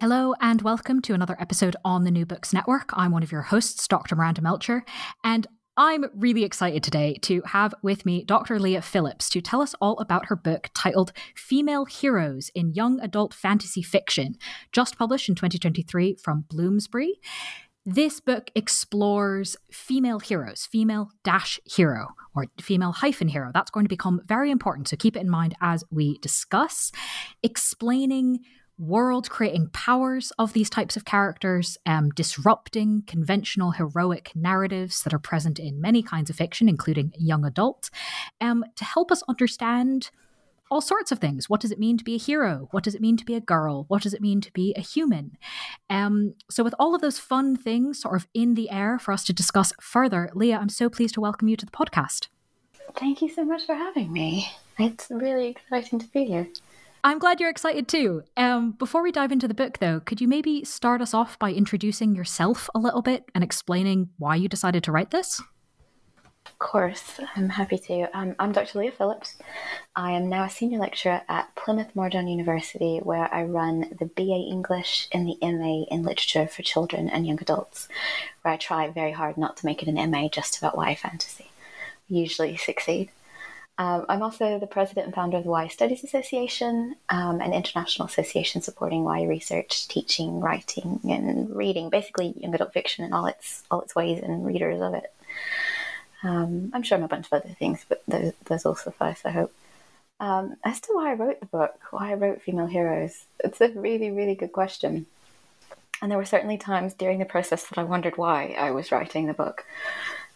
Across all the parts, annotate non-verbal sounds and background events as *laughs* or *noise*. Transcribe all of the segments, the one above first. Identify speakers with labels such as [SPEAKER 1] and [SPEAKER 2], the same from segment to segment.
[SPEAKER 1] Hello, and welcome to another episode on the New Books Network. I'm one of your hosts, Dr. Miranda Melcher, and I'm really excited today to have with me Dr. Leah Phillips to tell us all about her book titled Female Heroes in Young Adult Fantasy Fiction, just published in 2023 from Bloomsbury. This book explores female heroes, female dash hero, or female hyphen hero. That's going to become very important, so keep it in mind as we discuss, explaining world creating powers of these types of characters, um, disrupting conventional heroic narratives that are present in many kinds of fiction, including young adult, um, to help us understand all sorts of things. What does it mean to be a hero? What does it mean to be a girl? What does it mean to be a human? Um, so, with all of those fun things sort of in the air for us to discuss further, Leah, I'm so pleased to welcome you to the podcast.
[SPEAKER 2] Thank you so much for having me. It's really exciting to be here.
[SPEAKER 1] I'm glad you're excited too. Um, before we dive into the book, though, could you maybe start us off by introducing yourself a little bit and explaining why you decided to write this?
[SPEAKER 2] Of course, I'm happy to. Um, I'm Dr. Leah Phillips. I am now a senior lecturer at Plymouth Marjon University, where I run the BA English and the MA in Literature for Children and Young Adults, where I try very hard not to make it an MA just about YA fantasy. Usually *laughs* succeed. Um, I'm also the president and founder of the YA Studies Association, um, an international association supporting YA research, teaching, writing, and reading, basically young adult fiction in all its all its ways and readers of it. Um, I'm sure I'm a bunch of other things, but those, those will suffice, I hope. Um, as to why I wrote the book, why I wrote Female Heroes, it's a really, really good question. And there were certainly times during the process that I wondered why I was writing the book.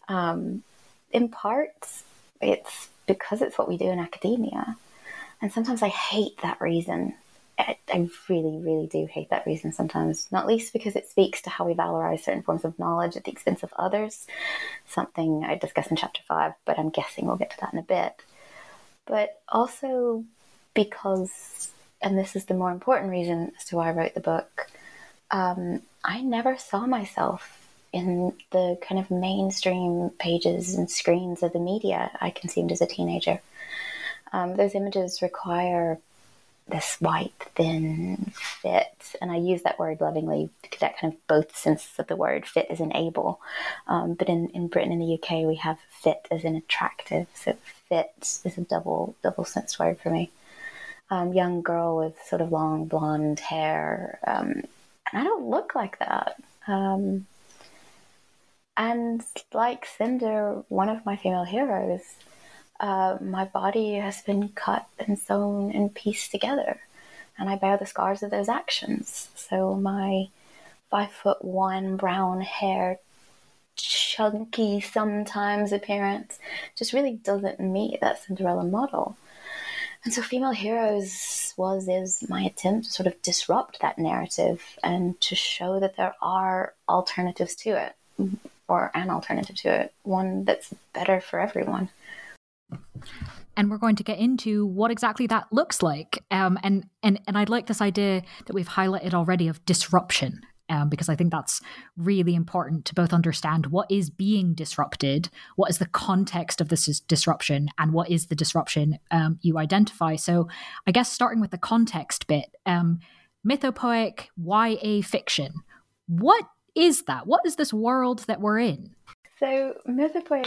[SPEAKER 2] Um, in part, it's because it's what we do in academia. And sometimes I hate that reason. I, really, really do hate that reason sometimes, not least because it speaks to how we valorize certain forms of knowledge at the expense of others, something I discuss in chapter five, but I'm guessing we'll get to that in a bit. But also because, and this is the more important reason as to why I wrote the book, um, I never saw myself in the kind of mainstream pages and screens of the media I consumed as a teenager. Um, those images require this white, thin, fit, and I use that word lovingly because that kind of both senses of the word fit is an able. Um, but in, in Britain and the UK, we have fit as an attractive. So fit is a double double sense word for me. Um, young girl with sort of long blonde hair, um, and I don't look like that. Um, and like Cinder, one of my female heroes, uh, my body has been cut and sewn and pieced together, and I bear the scars of those actions. So my five foot one brown hair, chunky sometimes appearance, just really doesn't meet that Cinderella model. And so, Female Heroes was is my attempt to sort of disrupt that narrative and to show that there are alternatives to it or an alternative to it, one that's better for everyone.
[SPEAKER 1] And we're going to get into what exactly that looks like. Um, and, and, and I'd like this idea that we've highlighted already of disruption, um, because I think that's really important to both understand what is being disrupted, what is the context of this disruption, and what is the disruption um, you identify. So, I guess starting with the context bit, um, mythopoeic YA fiction. What is that? What is this world that we're in?
[SPEAKER 2] So,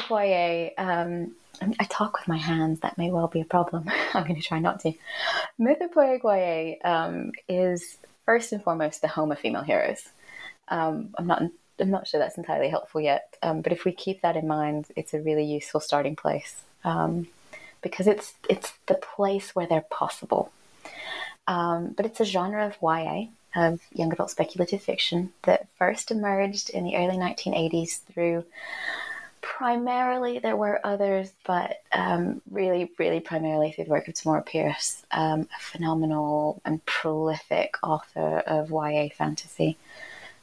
[SPEAKER 2] YA, um, I talk with my hands, that may well be a problem. *laughs* I'm going to try not to. YA um, is first and foremost the home of female heroes. Um, I'm not I'm not sure that's entirely helpful yet, um, but if we keep that in mind, it's a really useful starting place um, because it's it's the place where they're possible. Um, but it's a genre of YA of young adult speculative fiction that first emerged in the early 1980s through primarily there were others, but um, really, really primarily through the work of Tamora Pierce, um, a phenomenal and prolific author of YA fantasy.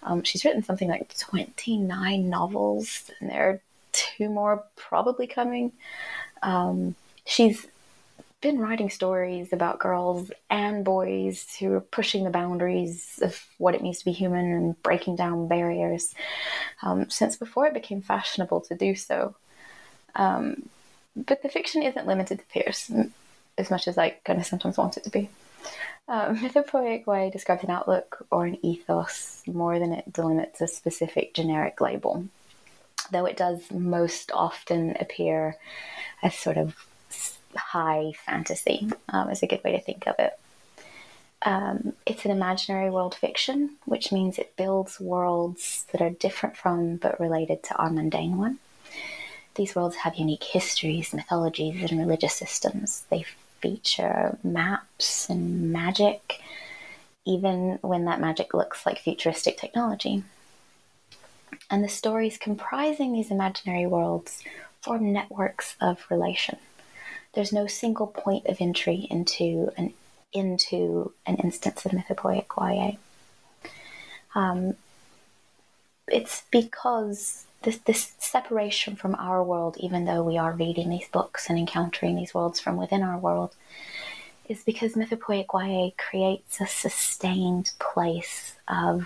[SPEAKER 2] Um, she's written something like 29 novels, and there are two more probably coming. Um, she's been writing stories about girls and boys who are pushing the boundaries of what it means to be human and breaking down barriers um, since before it became fashionable to do so. Um, but the fiction isn't limited to Pierce as much as I kind of sometimes want it to be. *laughs* Uh, mythopoeic YA describes an outlook or an ethos more than it delimits a specific generic label, though it does most often appear as sort of high fantasy um, is a good way to think of it. Um, it's an imaginary world fiction, which means it builds worlds that are different from but related to our mundane one. These worlds have unique histories, mythologies, and religious systems. They feature maps and magic, even when that magic looks like futuristic technology. And the stories comprising these imaginary worlds form networks of relation there's no single point of entry into an into an instance of mythopoeic YA. Um, it's because this this separation from our world, even though we are reading these books and encountering these worlds from within our world, is because mythopoeic YA creates a sustained place of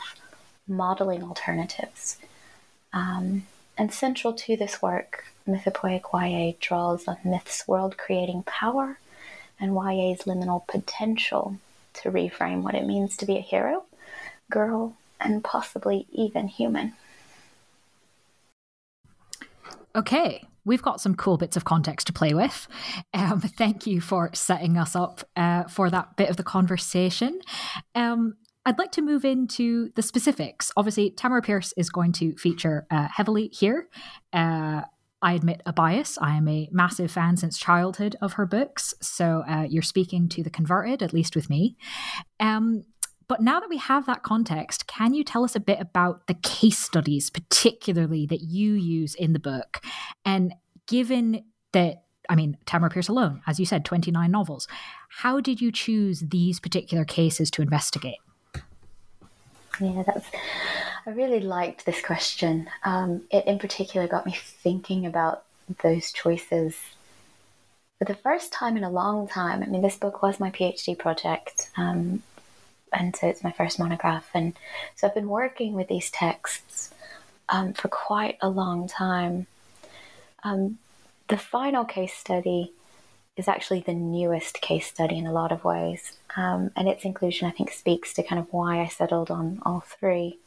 [SPEAKER 2] modeling alternatives. Um, and central to this work mythopoeic YA draws on myth's world creating power and YA's liminal potential to reframe what it means to be a hero, girl, and possibly even human.
[SPEAKER 1] Okay, we've got some cool bits of context to play with. Um, *laughs* thank you for setting us up uh, for that bit of the conversation. Um, I'd like to move into the specifics. Obviously, Tamora Pierce is going to feature uh, heavily here. Uh, I admit a bias. I am a massive fan since childhood of her books. So uh, you're speaking to the converted, at least with me. Um, but now that we have that context, can you tell us a bit about the case studies, particularly that you use in the book? And given that, I mean, Tamora Pierce alone, as you said, 29 novels, how did you choose these particular cases to investigate?
[SPEAKER 2] Yeah, that's. I really liked this question. Um, it in particular got me thinking about those choices for the first time in a long time. I mean, this book was my PhD project, um, and so it's my first monograph, and so I've been working with these texts um, for quite a long time. Um, the final case study is actually the newest case study in a lot of ways. Um, and its inclusion, I think, speaks to kind of why I settled on all three.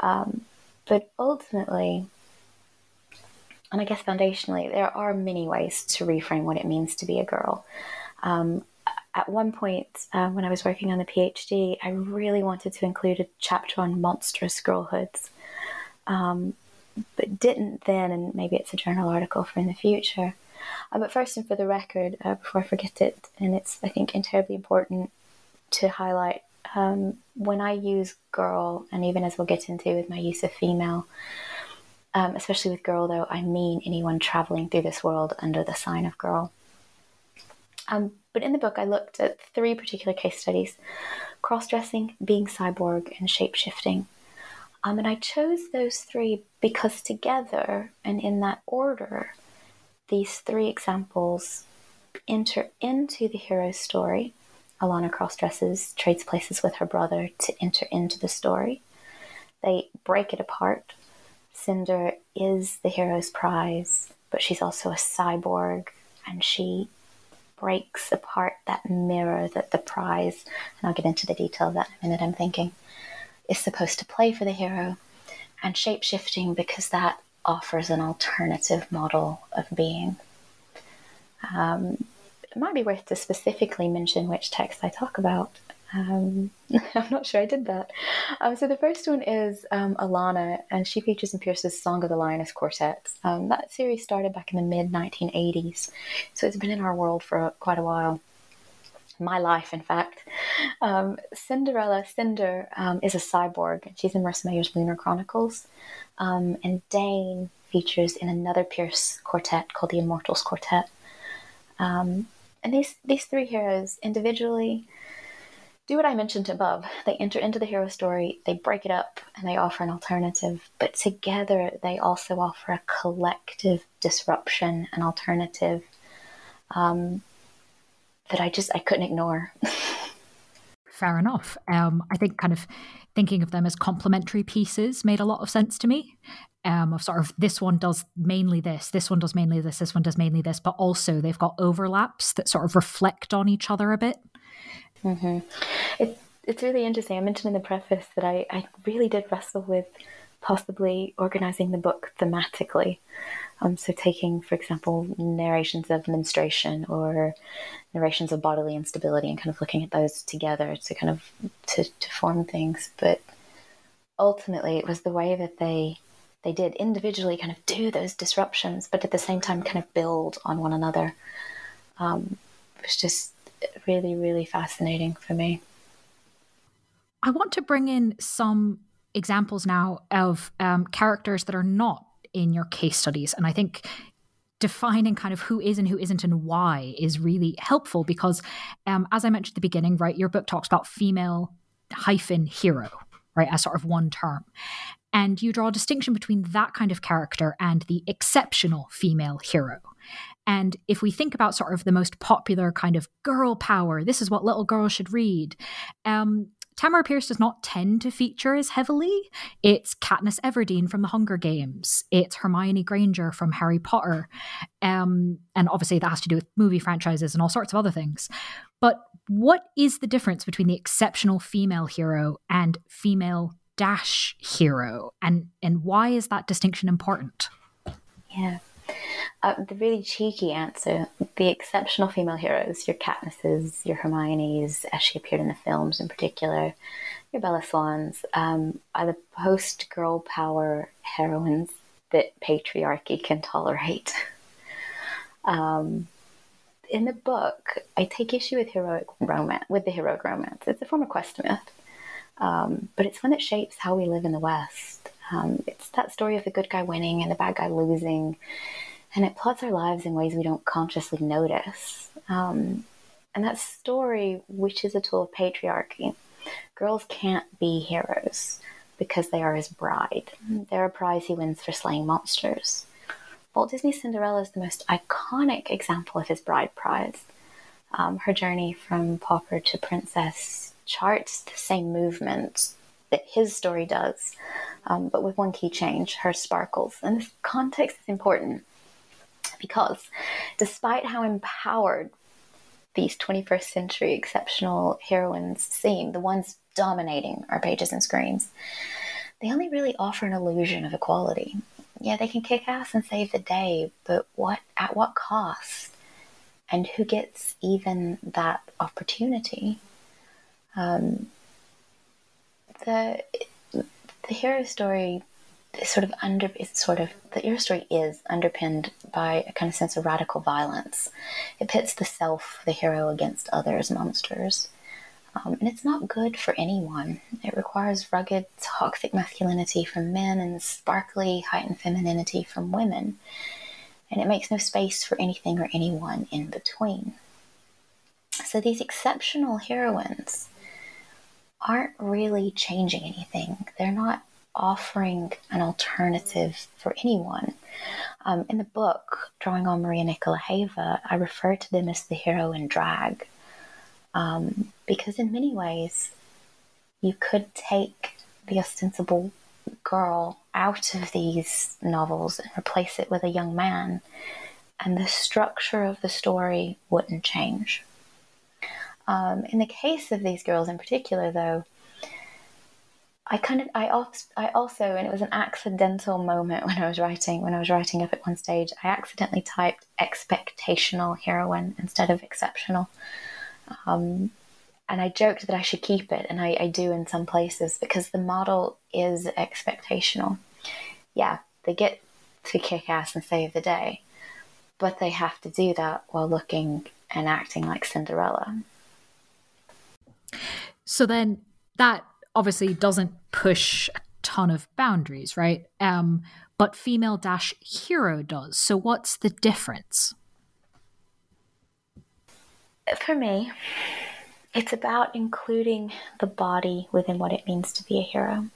[SPEAKER 2] Um, but ultimately, and I guess foundationally, there are many ways to reframe what it means to be a girl. Um, at one point, uh, when I was working on the PhD, I really wanted to include a chapter on monstrous girlhoods, um, but didn't then, and maybe it's a journal article for in the future. Uh, but first and for the record, uh, before I forget it, and it's I think terribly important to highlight um, when I use girl, and even as we'll get into with my use of female, um, especially with girl though, I mean anyone traveling through this world under the sign of girl. Um, but in the book, I looked at three particular case studies cross dressing, being cyborg, and shape shifting. Um, and I chose those three because together and in that order, these three examples enter into the hero's story. Alanna cross-dresses, trades places with her brother to enter into the story. They break it apart. Cinder is the hero's prize, but she's also a cyborg, and she breaks apart that mirror that the prize, and I'll get into the detail of that in a minute, I'm thinking, is supposed to play for the hero, and shape shifting because that offers an alternative model of being. Um, it might be worth to specifically mention which text I talk about. Um, *laughs* I'm not sure I did that. Um, so the first one is um, Alanna, and she features in Pierce's Song of the Lioness Quartet. Um, that series started back in the mid 1980s, so it's been in our world for quite a while. My life, in fact. Um, Cinderella Cinder um, is a cyborg, she's in Marissa Meyer's Lunar Chronicles. and Daine features in another Pierce quartet called the Immortals Quartet. Um, and these these three heroes individually do what I mentioned above. They enter into the hero story, they break it up, and they offer an alternative. But together, they also offer a collective disruption, an alternative um, that I just I couldn't ignore. *laughs*
[SPEAKER 1] Fair enough. Um, I think kind of thinking of them as complementary pieces made a lot of sense to me. Um, of sort of this one does mainly this, this one does mainly this, this one does mainly this, but also they've got overlaps that sort of reflect on each other a bit.
[SPEAKER 2] Mm-hmm. It, it's really interesting. I mentioned in the preface that I, I really did wrestle with possibly organizing the book thematically. Um, so, taking, for example, narrations of menstruation or narrations of bodily instability and kind of looking at those together to kind of to, to form things. But ultimately, it was the way that they they did individually kind of do those disruptions, but at the same time kind of build on one another. Um, it was just really, really fascinating for me.
[SPEAKER 1] I want to bring in some examples now of um, characters that are not in your case studies. And I think defining kind of who is and who isn't and why is really helpful because, um, as I mentioned at the beginning, right, your book talks about female hyphen hero, right, as sort of one term. And you draw a distinction between that kind of character and the exceptional female hero. And if we think about sort of the most popular kind of girl power, this is what little girls should read. Um, Tamora Pierce does not tend to feature as heavily. It's Katniss Everdeen from the Hunger Games. It's Hermione Granger from Harry Potter. Um, and obviously, that has to do with movie franchises and all sorts of other things. But what is the difference between the exceptional female hero and female dash hero? And, and why is that distinction important?
[SPEAKER 2] Yeah. Uh, the really cheeky answer the exceptional female heroes, your Katnisses, your Hermiones, as she appeared in the films in particular, your Bella Swans, um, are the post girl power heroines that patriarchy can tolerate. *laughs* um, in the book, I take issue with heroic romance, with the heroic romance. It's a form of quest myth, um, but it's one that shapes how we live in the West. Um, it's that story of the good guy winning and the bad guy losing and it plots our lives in ways we don't consciously notice. Um, and that story, which is a tool of patriarchy, girls can't be heroes because they are his bride. They're a prize he wins for slaying monsters. Walt Disney's Cinderella is the most iconic example of his bride prize. Um, her journey from pauper to princess charts the same movement that his story does, um, but with one key change her sparkles. And this context is important because despite how empowered these 21st century exceptional heroines seem, the ones dominating our pages and screens, they only really offer an illusion of equality. Yeah, they can kick ass and save the day, but what at what cost? And who gets even that opportunity? Um, the the hero story sort of under it's sort of the hero story is underpinned by a kind of sense of radical violence. It pits the self, the hero, against others, monsters. Um, and it's not good for anyone. It requires rugged, toxic masculinity from men and sparkly, heightened femininity from women. And it makes no space for anything or anyone in between. So these exceptional heroines aren't really changing anything. They're not offering an alternative for anyone. Um, in the book, Drawing on Maria Nikolajeva, I refer to them as the hero in drag. Um, because in many ways, you could take the ostensible girl out of these novels and replace it with a young man, and the structure of the story wouldn't change. Um, in the case of these girls in particular, though, I kind of I also I also and it was an accidental moment *laughs* when I was writing when I was writing up at one stage I accidentally typed expectational heroine instead of exceptional, um, and I joked that I should keep it and I, I do in some places because the model is expectational. Yeah, they get to kick ass and save the day, but they have to do that while looking and acting like Cinderella.
[SPEAKER 1] So then that obviously doesn't push a ton of boundaries, right? Um, but female dash hero does. So what's the difference?
[SPEAKER 2] For me, it's about including the body within what it means to be a hero.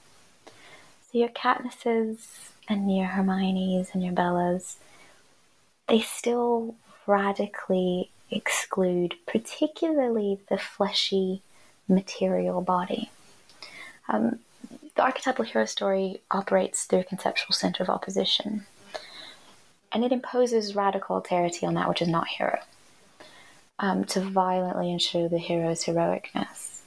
[SPEAKER 2] So your Katnisses and your Hermiones and your Bellas, they still radically exclude, particularly the fleshy material body. Um, the archetypal hero story operates through a conceptual center of opposition, and it imposes radical alterity on that which is not hero um, to violently ensure the hero's heroicness.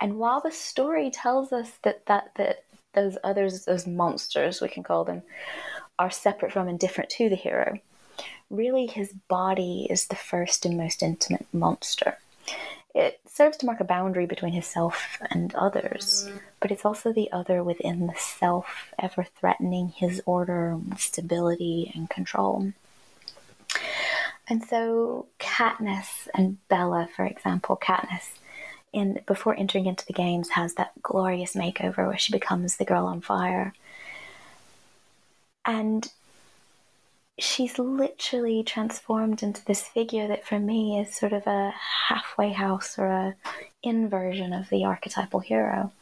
[SPEAKER 2] And while the story tells us that, that, that those others, those monsters, we can call them, are separate from and different to the hero, really his body is the first and most intimate monster. It serves to mark a boundary between his self and others, but it's also the other within the self, ever threatening his order, stability, and control. And so Katniss and Bella, for example, Katniss in before entering into the games has that glorious makeover where she becomes the girl on fire. And she's literally transformed into this figure that for me is sort of a halfway house or a inversion of the archetypal hero.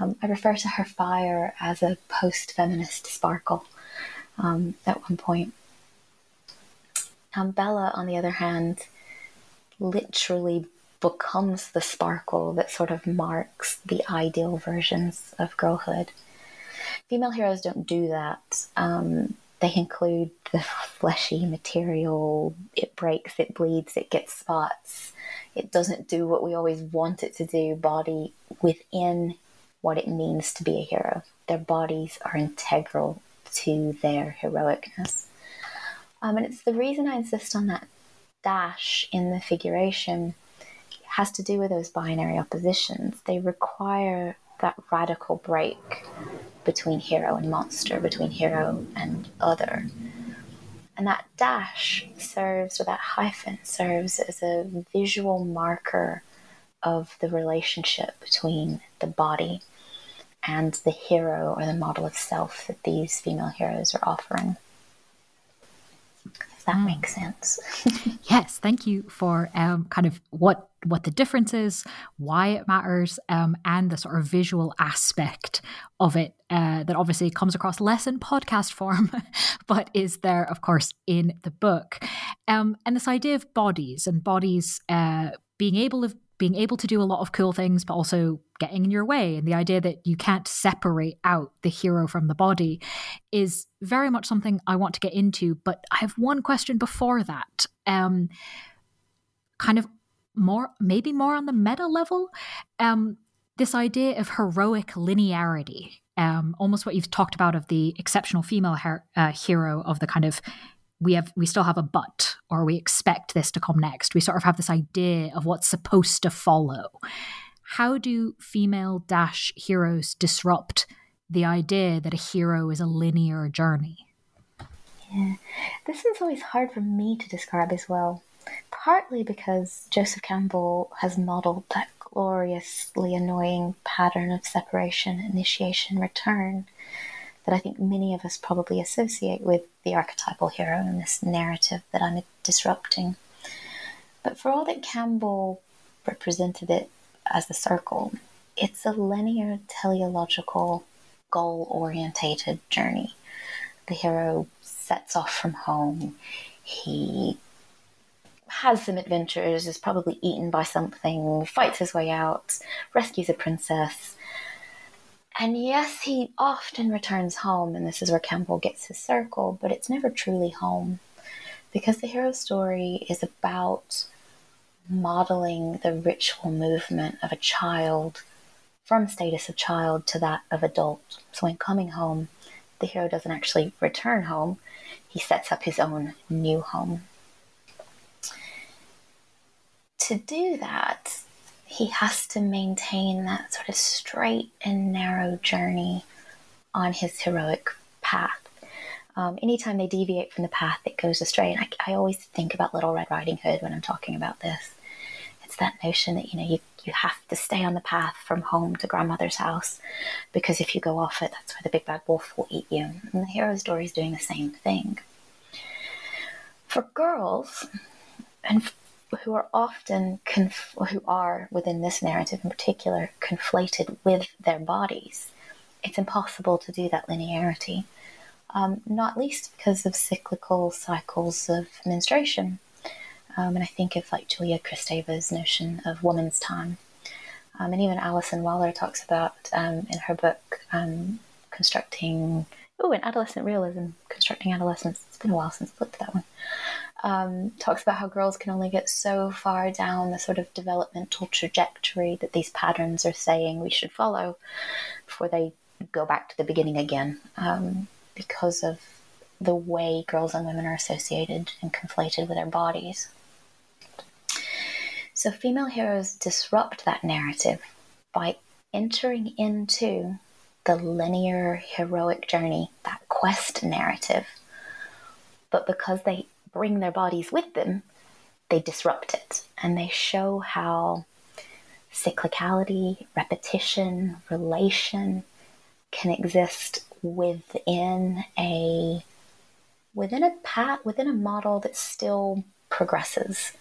[SPEAKER 2] Um, I refer to her fire as a post feminist sparkle um, at one point. Um, Bella, on the other hand, literally becomes the sparkle that sort of marks the ideal versions of girlhood. Female heroes don't do that. Um, they include the fleshy material, it breaks, it bleeds, it gets spots. It doesn't do what we always want it to do, body within what it means to be a hero. Their bodies are integral to their heroicness. Um, and it's the reason I insist on that dash in the figuration has to do with those binary oppositions. They require that radical break between hero and monster, between hero and other. And that dash serves, or that hyphen serves as a visual marker of the relationship between the body and the hero or the model of self that these female heroes are offering If that mm. makes sense. *laughs*
[SPEAKER 1] yes, thank you for um, kind of what what the difference is, why it matters, um, and the sort of visual aspect of it uh, that obviously comes across less in podcast *laughs* form, but is there, of course, in the book. Um, and this idea of bodies and bodies uh, being able to being able to do a lot of cool things, but also getting in your way. And the idea that you can't separate out the hero from the body is very much something I want to get into. But I have one question before that. Um, kind of more, maybe more on the meta level. Um, this idea of heroic linearity, um, almost what you've talked about of the exceptional female her- uh, hero of the kind of we have we still have a but or we expect this to come next. We sort of have this idea of what's supposed to follow. How do female dash heroes disrupt the idea that a hero is a linear journey?
[SPEAKER 2] Yeah. This is always hard for me to describe as well partly because joseph campbell has modeled that gloriously annoying pattern of separation initiation return that I think many of us probably associate with the archetypal hero and this narrative that I'm disrupting. But for all that Campbell represented it as the circle, it's a linear teleological goal orientated journey. The hero sets off from home. He has some adventures, is probably eaten by something, fights his way out, rescues a princess, and yes, he often returns home, and this is where Campbell gets his circle, but it's never truly home because the hero story is about modeling the ritual movement of a child from status of child to that of adult. So, in coming home, the hero doesn't actually return home, he sets up his own new home. To do that, he has to maintain that sort of straight and narrow journey on his heroic path. Um, anytime they deviate from the path, it goes astray. And I, I, always think about Little Red Riding Hood when I'm talking about this. It's that notion that you know you, you have to stay on the path from home to grandmother's house because if you go off it, that's where the big bad wolf will eat you. And the hero story is doing the same thing. For girls, and who are often conf- who are within this narrative in particular conflated with their bodies. It's impossible to do that linearity um, not least because of cyclical cycles of menstruation. Um, and i think of like julia kristeva's notion of woman's time. Um, and even alison waller talks about um, in her book um, constructing oh in adolescent realism constructing adolescence. It's been a while since i looked at that one um, talks about how girls can only get so far down the sort of developmental trajectory that these patterns are saying we should follow before they go back to the beginning again um, because of the way girls and women are associated and conflated with their bodies. So, female heroes disrupt that narrative by entering into the linear heroic journey, that quest narrative. But because they bring their bodies with them, they disrupt it and they show how cyclicality, repetition, relation can exist within a within a path within a model that still progresses.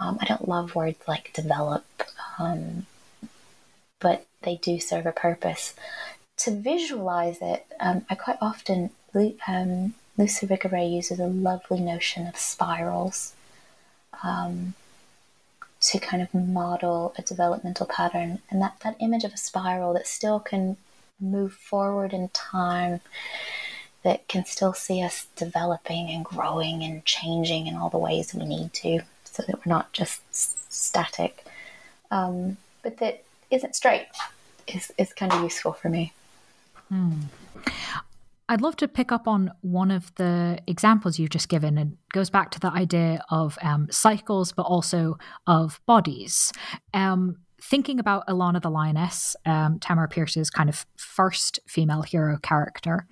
[SPEAKER 2] Um, I don't love words like develop, um, but they do serve a purpose. To visualize it, um, I quite often um, Lucy Irigaray uses a lovely notion of spirals um, to kind of model a developmental pattern. And that, that image of a spiral that still can move forward in time, that can still see us developing and growing and changing in all the ways we need to, so that we're not just static, um, but that isn't straight, is, is kind of useful for me.
[SPEAKER 1] Hmm. I'd love to pick up on one of the examples you've just given. It goes back to the idea of um, cycles, but also of bodies. Um, thinking about Alanna the Lioness, um, Tamora Pierce's kind of first female hero character,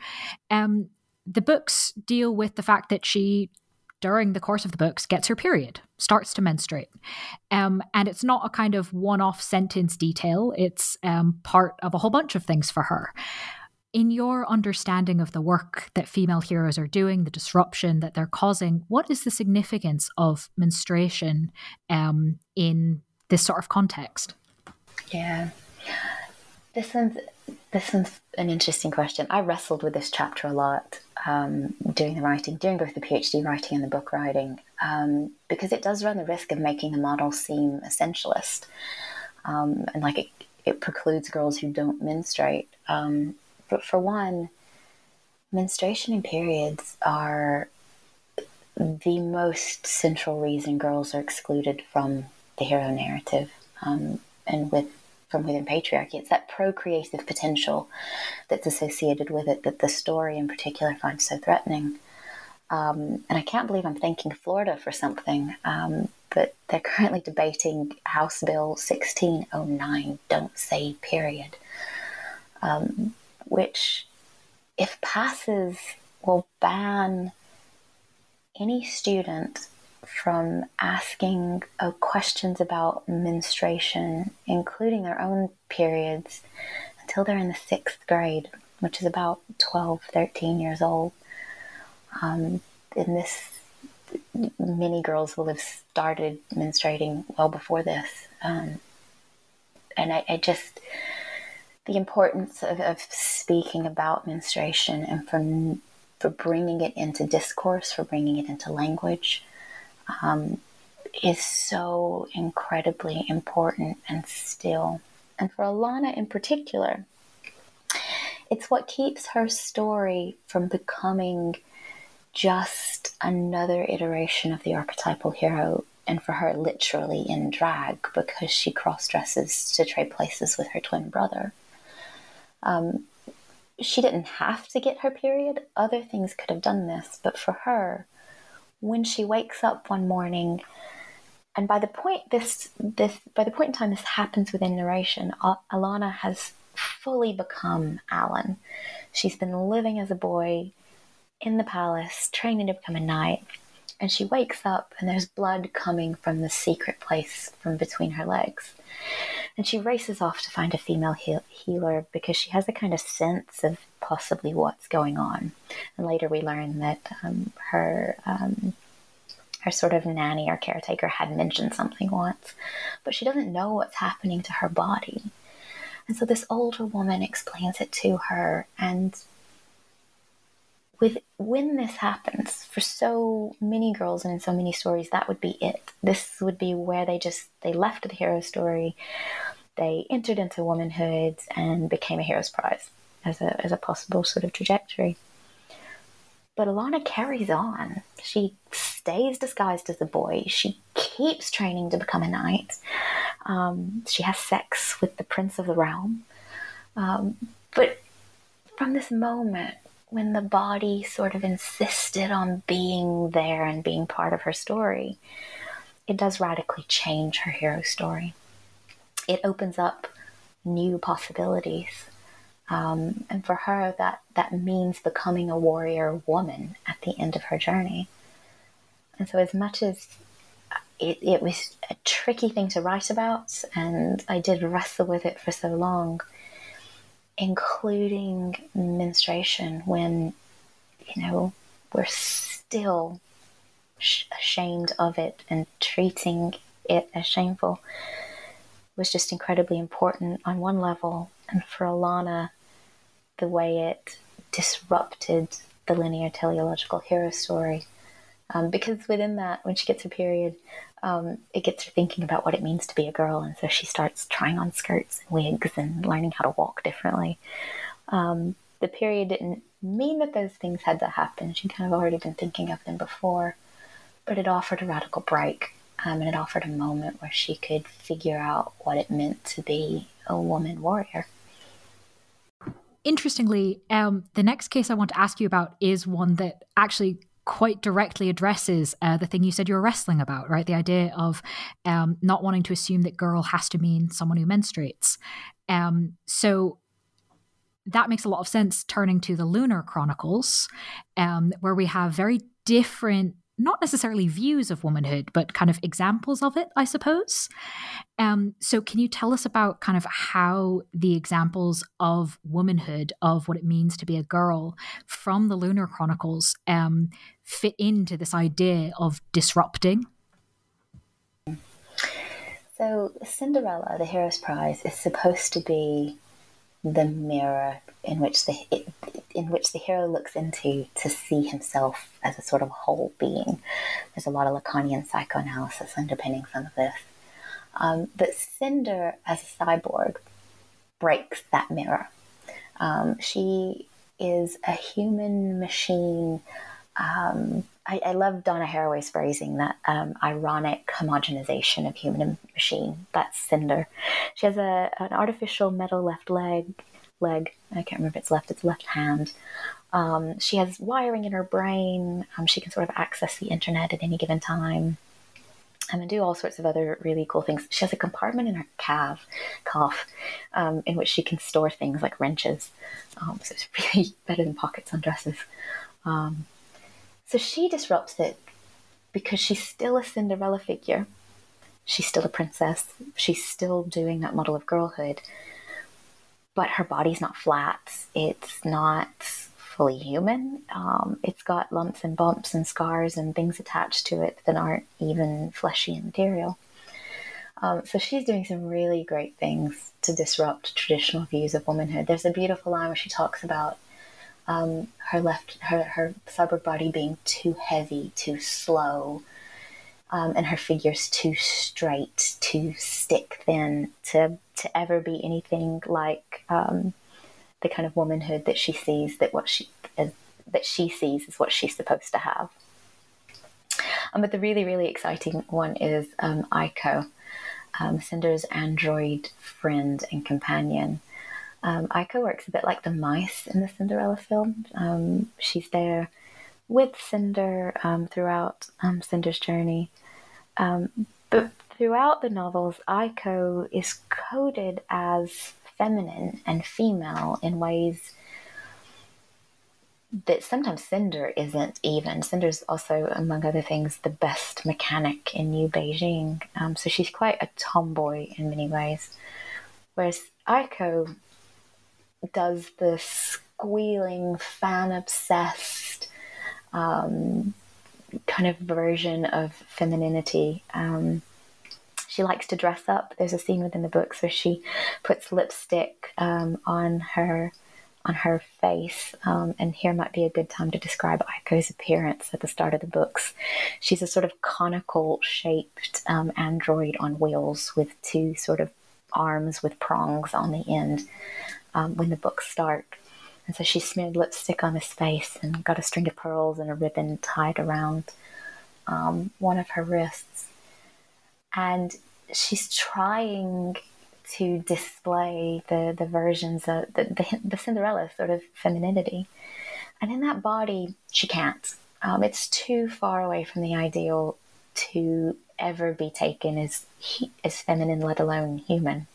[SPEAKER 1] um, the books deal with the fact that she, during the course of the books, gets her period, starts to menstruate. Um, and it's not a kind of one off sentence detail, it's um, part of a whole bunch of things for her in your understanding of the work that female heroes are doing, the disruption that they're causing, what is the significance of menstruation um, in this sort of context?
[SPEAKER 2] Yeah, this one's this one's an interesting question. I wrestled with this chapter a lot um, doing the writing, doing both the PhD writing and the book writing, um, because it does run the risk of making the model seem essentialist, um, and like it, it precludes girls who don't menstruate um, but for one, menstruation and periods are the most central reason girls are excluded from the hero narrative um, and with from within patriarchy. It's that procreative potential that's associated with it that the story in particular finds so threatening. Um, and I can't believe I'm thanking Florida for something, um, but they're currently debating House Bill 1609, Don't Say Period. Um, which, if passes, will ban any student from asking uh, questions about menstruation, including their own periods, until they're in the sixth grade, which is about 12, 13 years old. Um, in this, many girls will have started menstruating well before this. Um, and I, I just, the importance of, of speaking about menstruation and for, for bringing it into discourse, for bringing it into language, um, is so incredibly important and still. And for Alanna in particular, it's what keeps her story from becoming just another iteration of the archetypal hero and for her literally in drag because she cross dresses to trade places with her twin brother. Um, she didn't have to get her period. Other things could have done this, but for her, when she wakes up one morning, and by the point this this by the point in time this happens within narration, Alanna has fully become Alan. She's been living as a boy in the palace, training to become a knight, and she wakes up and there's blood coming from the secret place from between her legs. And she races off to find a female heal- healer because she has a kind of sense of possibly what's going on. And later we learn that um, her um, her sort of nanny or caretaker had mentioned something once, but she doesn't know what's happening to her body. And so this older woman explains it to her and with when this happens for so many girls and in so many stories that would be it. This would be where they just they left the hero story they entered into womanhood and became a hero's prize as a, as a possible sort of trajectory. But alanna carries on. She stays disguised as a boy. She keeps training to become a knight. Um, she has sex with the prince of the realm. Um, but from this moment when the body sort of insisted on being there and being part of her story, it does radically change her hero story. It opens up new possibilities. Um, and for her, that, that means becoming a warrior woman at the end of her journey. And so, as much as it, it was a tricky thing to write about, and I did wrestle with it for so long, including menstruation when, you know, we're still sh- ashamed of it and treating it as shameful was just incredibly important on one level. And for Alanna, the way it disrupted the linear teleological hero story. Um, because within that, when she gets her period, um, it gets her thinking about what it means to be a girl, and so she starts trying on skirts and wigs and learning how to walk differently. Um, the period didn't mean that those things had to happen. She'd kind of already been thinking of them before, but it offered a radical break, um, and it offered a moment where she could figure out what it meant to be a woman warrior.
[SPEAKER 1] Interestingly, um, the next case I want to ask you about is one that actually quite directly addresses uh, the thing you said you were wrestling about, right? The idea of um, not wanting to assume that girl has to mean someone who menstruates. Um, so that makes a lot of sense turning to the Lunar Chronicles, um, where we have very different not necessarily views of womanhood, but kind of examples of it, I suppose. Um, so, can you tell us about kind of how the examples of womanhood, of what it means to be a girl from the Lunar Chronicles, um, fit into this idea of disrupting?
[SPEAKER 2] So, Cinderella, the Hero's Prize, is supposed to be the mirror in which the in which the hero looks into to see himself as a sort of whole being. There's a lot of Lacanian psychoanalysis underpinning some of this. Um, but Cinder, as a cyborg, breaks that mirror. Um, she is a human machine. Um, I, I, love Donna Haraway's phrasing that um, ironic homogenization of human and machine. That's Cinder. She has a, an artificial metal left leg leg. I can't remember if it's left, it's left hand. Um, she has wiring in her brain. Um, she can sort of access the internet at any given time um, and do all sorts of other really cool things. She has a compartment in her calf, calf um, in which she can store things like wrenches. Um, so it's *laughs* really better than pockets on dresses. Um, so she disrupts it because she's still a Cinderella figure. She's still a princess. She's still doing that model of girlhood but her body's not flat. It's not fully human. Um, it's got lumps and bumps and scars and things attached to it that aren't even fleshy in material. Um, so she's doing some really great things to disrupt traditional views of womanhood. There's a beautiful line where she talks about um, her left her her cyborg body being too heavy, too slow, um, and her figure's too straight, too stick thin to to ever be anything like um, the kind of womanhood that she sees that what she is, that she sees is what she's supposed to have. Um, but the really really exciting one is um, Iko, um, Cinder's android friend and companion. Um, Iko works a bit like the mice in the Cinderella film. Um, she's there with Cinder um, throughout um, Cinder's journey. Um, but throughout the novels, Iko is coded as feminine and female in ways that sometimes Cinder isn't even. Cinder's also, among other things, the best mechanic in New Beijing. Um, so she's quite a tomboy in many ways. Whereas Iko does the squealing, fan obsessed um, kind of version of femininity. Um, she likes to dress up. There's a scene within the books where she puts lipstick um, on her on her face. Um, and here might be a good time to describe Iko's appearance at the start of the books. She's a sort of conical shaped um, android on wheels with two sort of arms with prongs on the end um, when the books start. And so she smeared lipstick on his face and got a string of pearls and a ribbon tied around um, one of her wrists. And she's trying to display the, the versions of the, the, the Cinderella sort of femininity. And in that body, she can't. Um, it's too far away from the ideal to ever be taken as as feminine, let alone human.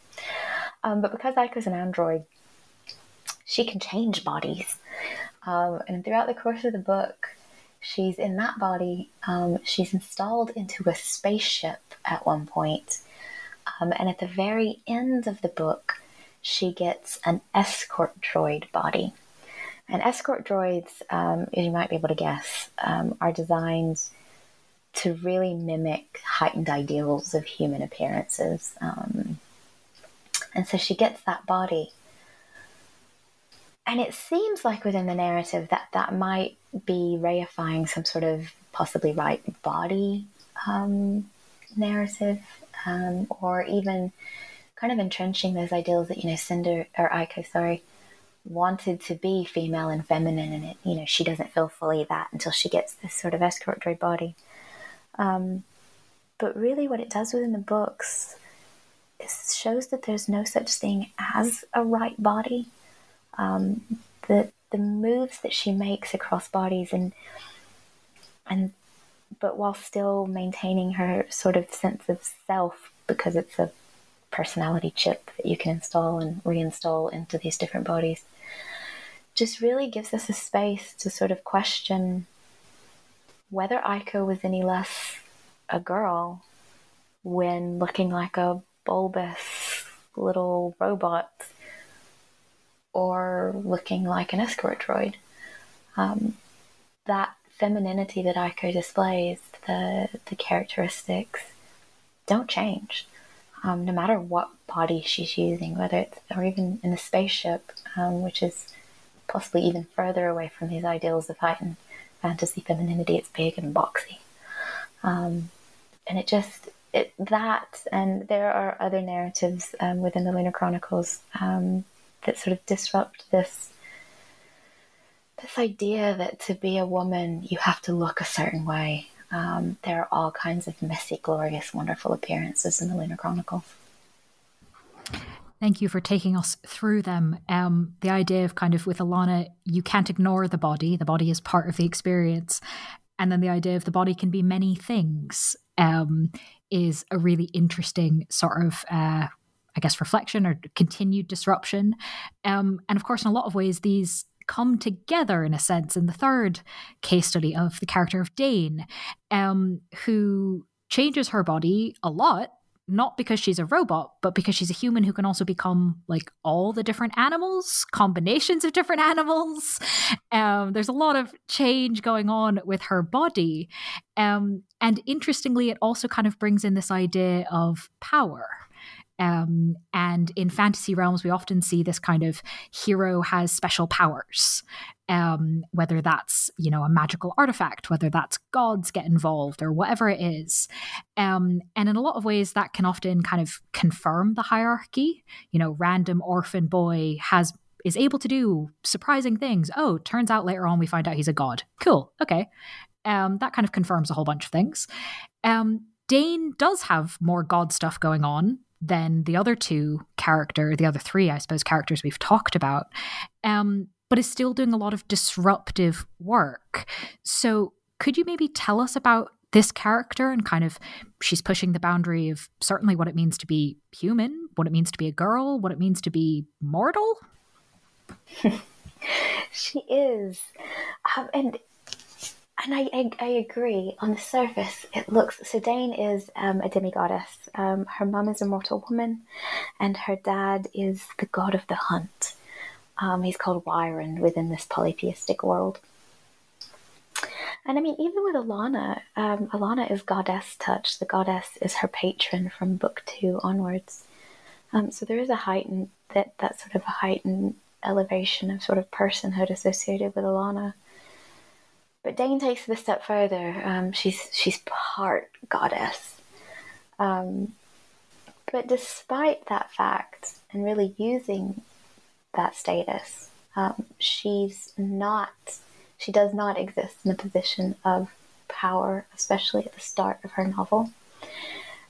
[SPEAKER 2] Um, but because Iko's an android, she can change bodies. Um, and throughout the course of the book, she's in that body. Um, she's installed into a spaceship at one point, um, and at the very end of the book, she gets an escort droid body. And escort droids, um, as you might be able to guess, um, are designed to really mimic heightened ideals of human appearances. Um, and so she gets that body. And it seems like within the narrative that that might be reifying some sort of possibly right body um, narrative um, or even kind of entrenching those ideals that you know Cinder or Iko, sorry, wanted to be female and feminine, and it you know she doesn't feel fully that until she gets this sort of escort body. Um, but really, what it does within the books is shows that there's no such thing as a right body. Um, the the moves that she makes across bodies and and but while still maintaining her sort of sense of self because it's a personality chip that you can install and reinstall into these different bodies just really gives us a space to sort of question whether Iko was any less a girl when looking like a bulbous little robot or looking like an escort droid. Um, that femininity that Iko displays, the the characteristics, don't change, um, no matter what body she's using, whether it's or even in the spaceship, um, which is possibly even further away from these ideals of heightened fantasy femininity. It's big and boxy, um, and it just it that and there are other narratives um, within the Lunar Chronicles um, that sort of disrupt this this idea that to be a woman, you have to look a certain way. Um, there are all kinds of messy, glorious, wonderful appearances in the Lunar Chronicles.
[SPEAKER 1] Thank you for taking us through them. Um, the idea of kind of with Alanna, you can't ignore the body, the body is part of the experience. And then the idea of the body can be many things um, is a really interesting sort of, uh, I guess, reflection or continued disruption. Um, and of course, in a lot of ways, these come together in a sense in the third case study of the character of Daine, um, who changes her body a lot not because she's a robot, but because she's a human who can also become like all the different animals, combinations of different animals. Um, there's a lot of change going on with her body. Um, and interestingly, it also kind of brings in this idea of power. Um, and in fantasy realms, we often see this kind of hero has special powers, um, whether that's you know a magical artifact, whether that's gods get involved or whatever it is. Um, and in a lot of ways, that can often kind of confirm the hierarchy. You know, random orphan boy has is able to do surprising things. Oh, turns out later on we find out he's a god. Cool. Okay. Um, that kind of confirms a whole bunch of things. Um, Daine does have more god stuff going on than the other two character, the other three, I suppose, characters we've talked about, um, but is still doing a lot of disruptive work. So, could you maybe tell us about this character and kind of she's pushing the boundary of certainly what it means to be human, what it means to be a girl, what it means to be mortal? *laughs*
[SPEAKER 2] She is, um, and and I, I, I agree. On the surface, it looks so. Daine is um, a demigoddess. Um, her mum is a mortal woman, and her dad is the god of the hunt. Um, he's called Weiryn within this polytheistic world. And I mean, even with Alanna, um, Alanna is goddess touch. The goddess is her patron from book two onwards. Um, so there is a heightened that that sort of a heightened elevation of sort of personhood associated with Alanna. But Daine takes it a step further. Um, she's she's part goddess. Um, but despite that fact, and really using that status, um, she's not. She does not exist in a position of power, especially at the start of her novel.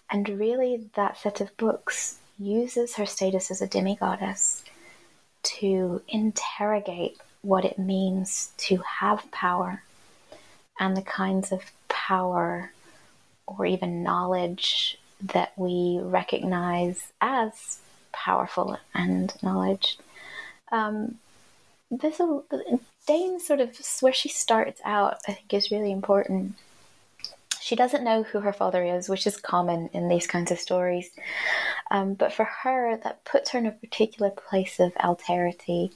[SPEAKER 2] And really, that set of books uses her status as a demigoddess to interrogate what it means to have power and the kinds of power or even knowledge that we recognize as powerful and knowledge. Um, this Daine sort of where she starts out, I think, is really important. She doesn't know who her father is, which is common in these kinds of stories. Um, but for her, that puts her in a particular place of alterity.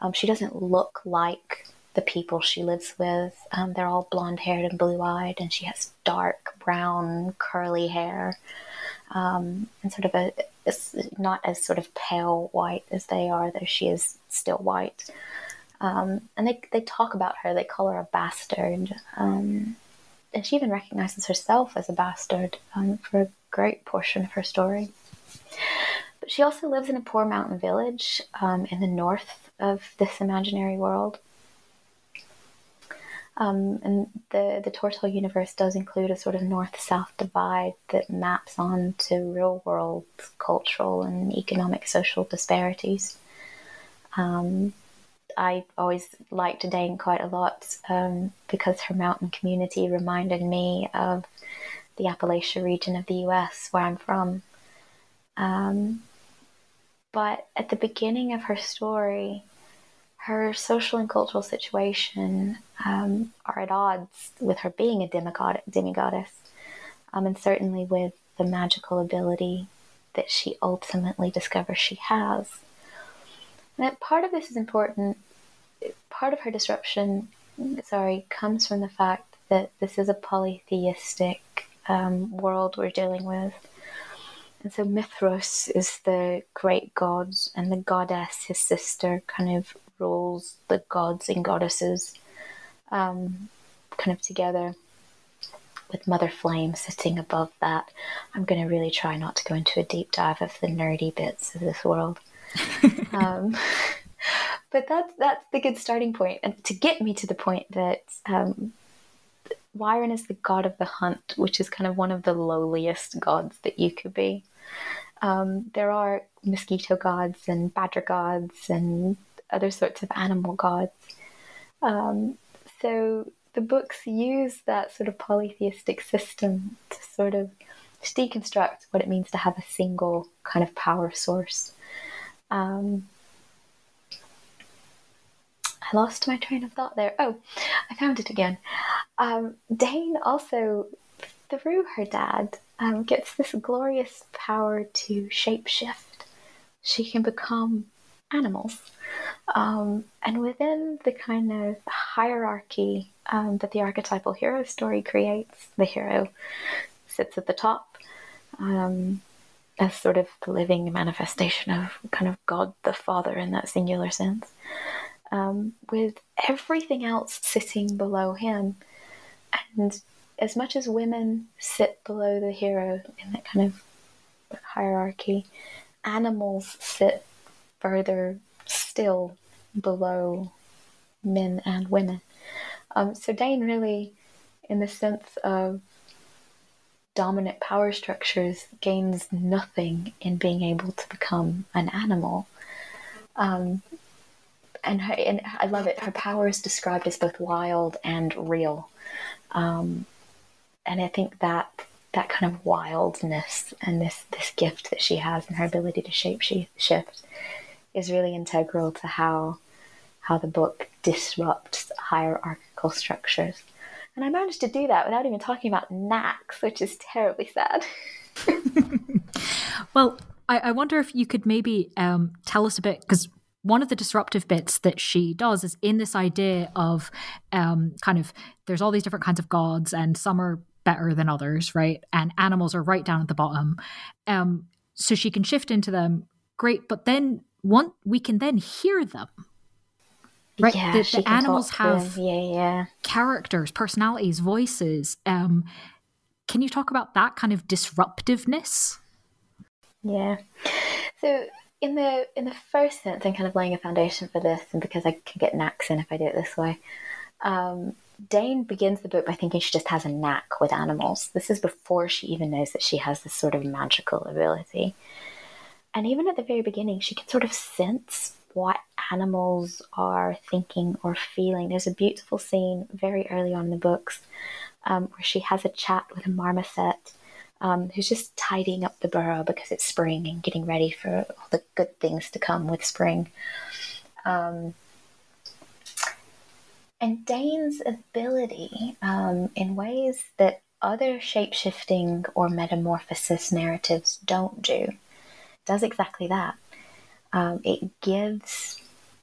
[SPEAKER 2] Um, she doesn't look like the people she lives with. Um, they're all blonde haired and blue eyed, and she has dark brown curly hair, um, and sort of a not as sort of pale white as they are, though she is still white. Um, and they they talk about her. They call her a bastard, um, and she even recognizes herself as a bastard um, for a great portion of her story. But she also lives in a poor mountain village um, in the north of this imaginary world. Um, and the, the Tortall universe does include a sort of north south divide that maps on to real world cultural and economic social disparities. Um, I always liked Daine quite a lot um, because her mountain community reminded me of the Appalachia region of the US where I'm from. Um, but at the beginning of her story, her social and cultural situation um, are at odds with her being a demigod- demigoddess, um, and certainly with the magical ability that she ultimately discovers she has. And part of this is important. Part of her disruption, sorry, comes from the fact that this is a polytheistic um, world we're dealing with. And so Mithras is the great god, and the goddess, his sister, kind of rules the gods and goddesses um, kind of together with Mother Flame sitting above that. I'm going to really try not to go into a deep dive of the nerdy bits of this world. *laughs* um, *laughs* but that's that's the good starting point, and to get me to the point that um, Weiryn is the god of the hunt, which is kind of one of the lowliest gods that you could be. Um, there are mosquito gods and badger gods and other sorts of animal gods. Um, so the books use that sort of polytheistic system to sort of deconstruct what it means to have a single kind of power source. Um, I lost my train of thought there. Oh, I found it again. Um, Daine also, through her dad, um, gets this glorious power to shapeshift. She can become animals. Um, and within the kind of hierarchy um, that the archetypal hero story creates, the hero sits at the top um, as sort of the living manifestation of kind of God the Father in that singular sense, um, with everything else sitting below him. And as much as women sit below the hero in that kind of hierarchy, animals sit further still below men and women. Um, so Daine really, in the sense of dominant power structures, gains nothing in being able to become an animal. Um, and her, and I love it. Her power is described as both wild and real, um, and I think that that kind of wildness and this this gift that she has and her ability to shape shift is really integral to how how the book disrupts hierarchical structures. And I managed to do that without even talking about knacks, which is terribly sad. *laughs*
[SPEAKER 1] well, I, I, wonder if you could maybe um, tell us a bit, because one of the disruptive bits that she does is in this idea of um, kind of there's all these different kinds of gods, and some are better than others, right? And animals are right down at the bottom. Um, so she can shift into them, great. But then one, we can then hear them. Right?
[SPEAKER 2] Yeah,
[SPEAKER 1] the, the animals have
[SPEAKER 2] yeah yeah.
[SPEAKER 1] characters personalities voices. Um can you talk about that kind of disruptiveness?
[SPEAKER 2] Yeah. So in the in the first sense i'm kind of laying a foundation for this and because i can get knacks in if i do it this way. Um, Daine begins the book by thinking she just has a knack with animals. This is before she even knows that she has this sort of magical ability. And even at the very beginning, she can sort of sense what animals are thinking or feeling. There's a beautiful scene very early on in the books um, where she has a chat with a marmoset um, who's just tidying up the burrow because it's spring and getting ready for all the good things to come with spring. Um, and Daine's ability, um, in ways that other shapeshifting or metamorphosis narratives don't do, does exactly that um, it gives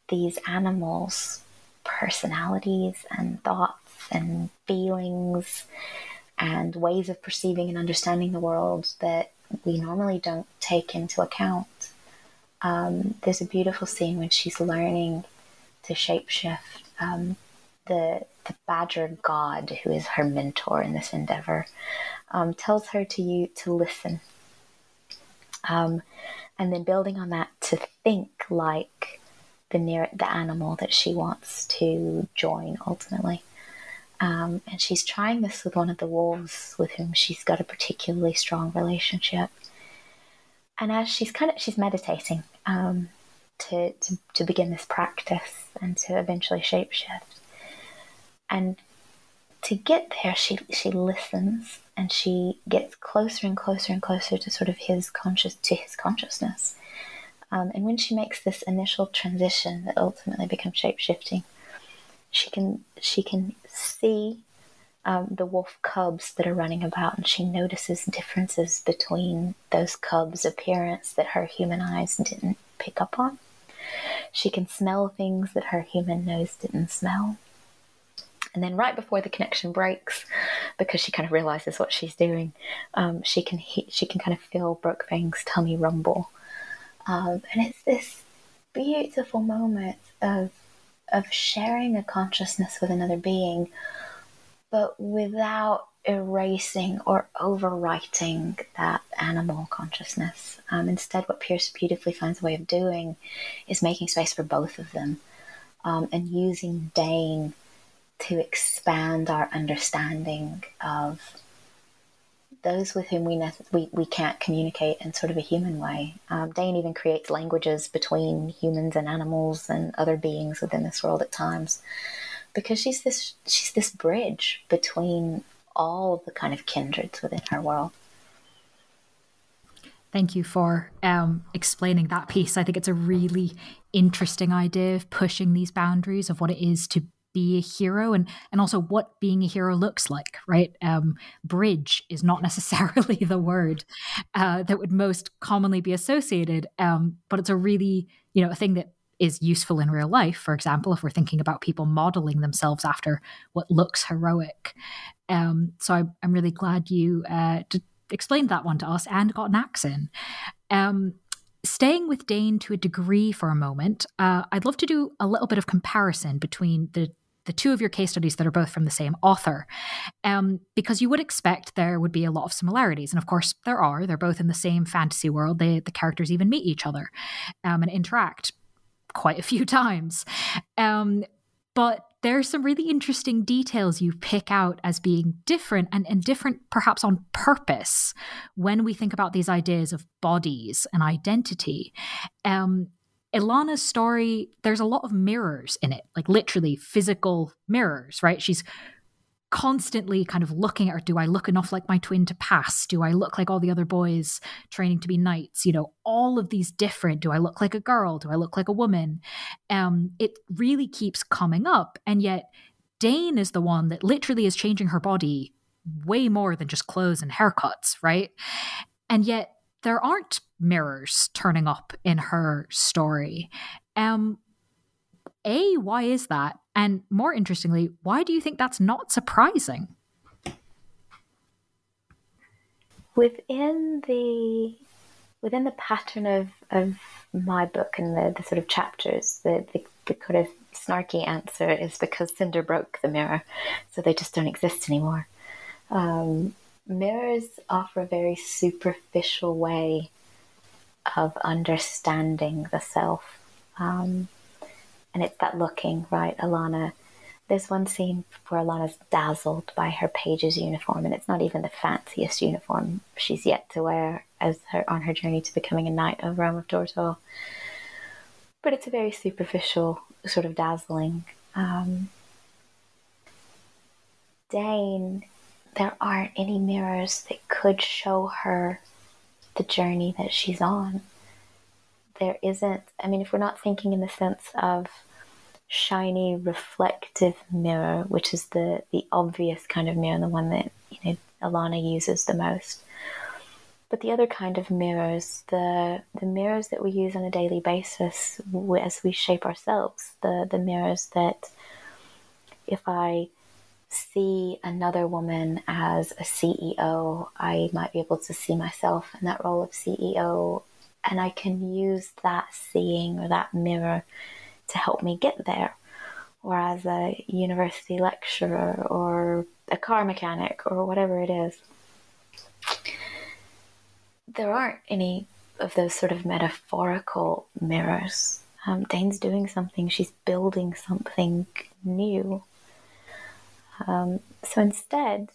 [SPEAKER 2] these animals personalities and thoughts and feelings and ways of perceiving and understanding the world that we normally don't take into account. Um, there's a beautiful scene when she's learning to shapeshift. Um, the the badger god, who is her mentor in this endeavor, um, tells her to you to listen. Um, and then building on that to think like the near the animal that she wants to join ultimately. Um, and she's trying this with one of the wolves with whom she's got a particularly strong relationship. And as she's kind of she's meditating um, to, to to begin this practice and to eventually shapeshift. And to get there, she she listens and she gets closer and closer and closer to sort of his conscious to his consciousness. Um, and when she makes this initial transition that ultimately becomes shape shifting, she can she can see um, the wolf cubs that are running about, and she notices differences between those cubs' appearance that her human eyes didn't pick up on. She can smell things that her human nose didn't smell. And then right before the connection breaks, because she kind of realizes what she's doing, um, she can he- she can kind of feel Brokefang's tummy rumble, um, and it's this beautiful moment of of sharing a consciousness with another being, but without erasing or overwriting that animal consciousness. Um, instead, what Pierce beautifully finds a way of doing is making space for both of them um, and using Daine to expand our understanding of those with whom we, ne- we, we can't communicate in sort of a human way. Um, Daine even creates languages between humans and animals and other beings within this world at times, because she's this she's this bridge between all the kind of kindreds within her world.
[SPEAKER 1] Thank you for um, explaining that piece. I think it's a really interesting idea of pushing these boundaries of what it is to be a hero and and also what being a hero looks like right? Um, bridge is not *laughs* necessarily the word uh, that would most commonly be associated um, but it's a really you know a thing that is useful in real life. For example if we're thinking about people modeling themselves after what looks heroic. Um, so I, am really glad you uh, d- explained that one to us and got an accent. Um, staying with Daine to a degree for a moment, uh, I'd love to do a little bit of comparison between the the two of your case studies that are both from the same author, um, because you would expect there would be a lot of similarities, and of course there are. They're both in the same fantasy world. They, the characters even meet each other um, and interact quite a few *laughs* times. Um, but there's some really interesting details you pick out as being different and, and different perhaps on purpose when we think about these ideas of bodies and identity. Um, Alanna's story, there's a lot of mirrors in it, like literally physical mirrors, right? She's constantly kind of looking at her do I look enough like my twin to pass? Do I look like all the other boys training to be knights? You know, all of these different do I look like a girl? Do I look like a woman? Um, it really keeps coming up. And yet daine is the one that literally is changing her body way more than just clothes and haircuts, right? And yet there aren't mirrors turning up in her story. Um, a, why is that? And more interestingly, why do you think that's not surprising?
[SPEAKER 2] Within the within the pattern of, of my book and the, the sort of chapters, the, the, the kind of snarky answer is because Cinder broke the mirror, so they just don't exist anymore. Um, mirrors offer a very superficial way of understanding the self. Um, and it's that looking, right? Alanna, there's one scene where Alanna's dazzled by her page's uniform, and it's not even the fanciest uniform she's yet to wear as her on her journey to becoming a knight of Realm of Tortall. But it's a very superficial sort of dazzling. Um, Daine, there aren't any mirrors that could show her the journey that she's on there isn't, I mean, if we're not thinking in the sense of shiny reflective mirror, which is the, the obvious kind of mirror, and the one that, you know, Alanna uses the most. But the other kind of mirrors, the the mirrors that we use on a daily basis as we shape ourselves, the the mirrors that if I see another woman as a CEO, I might be able to see myself in that role of CEO and I can use that seeing or that mirror to help me get there. Or as a university lecturer or a car mechanic or whatever it is. There aren't any of those sort of metaphorical mirrors. Um, Daine's doing something, she's building something new. Um, so instead,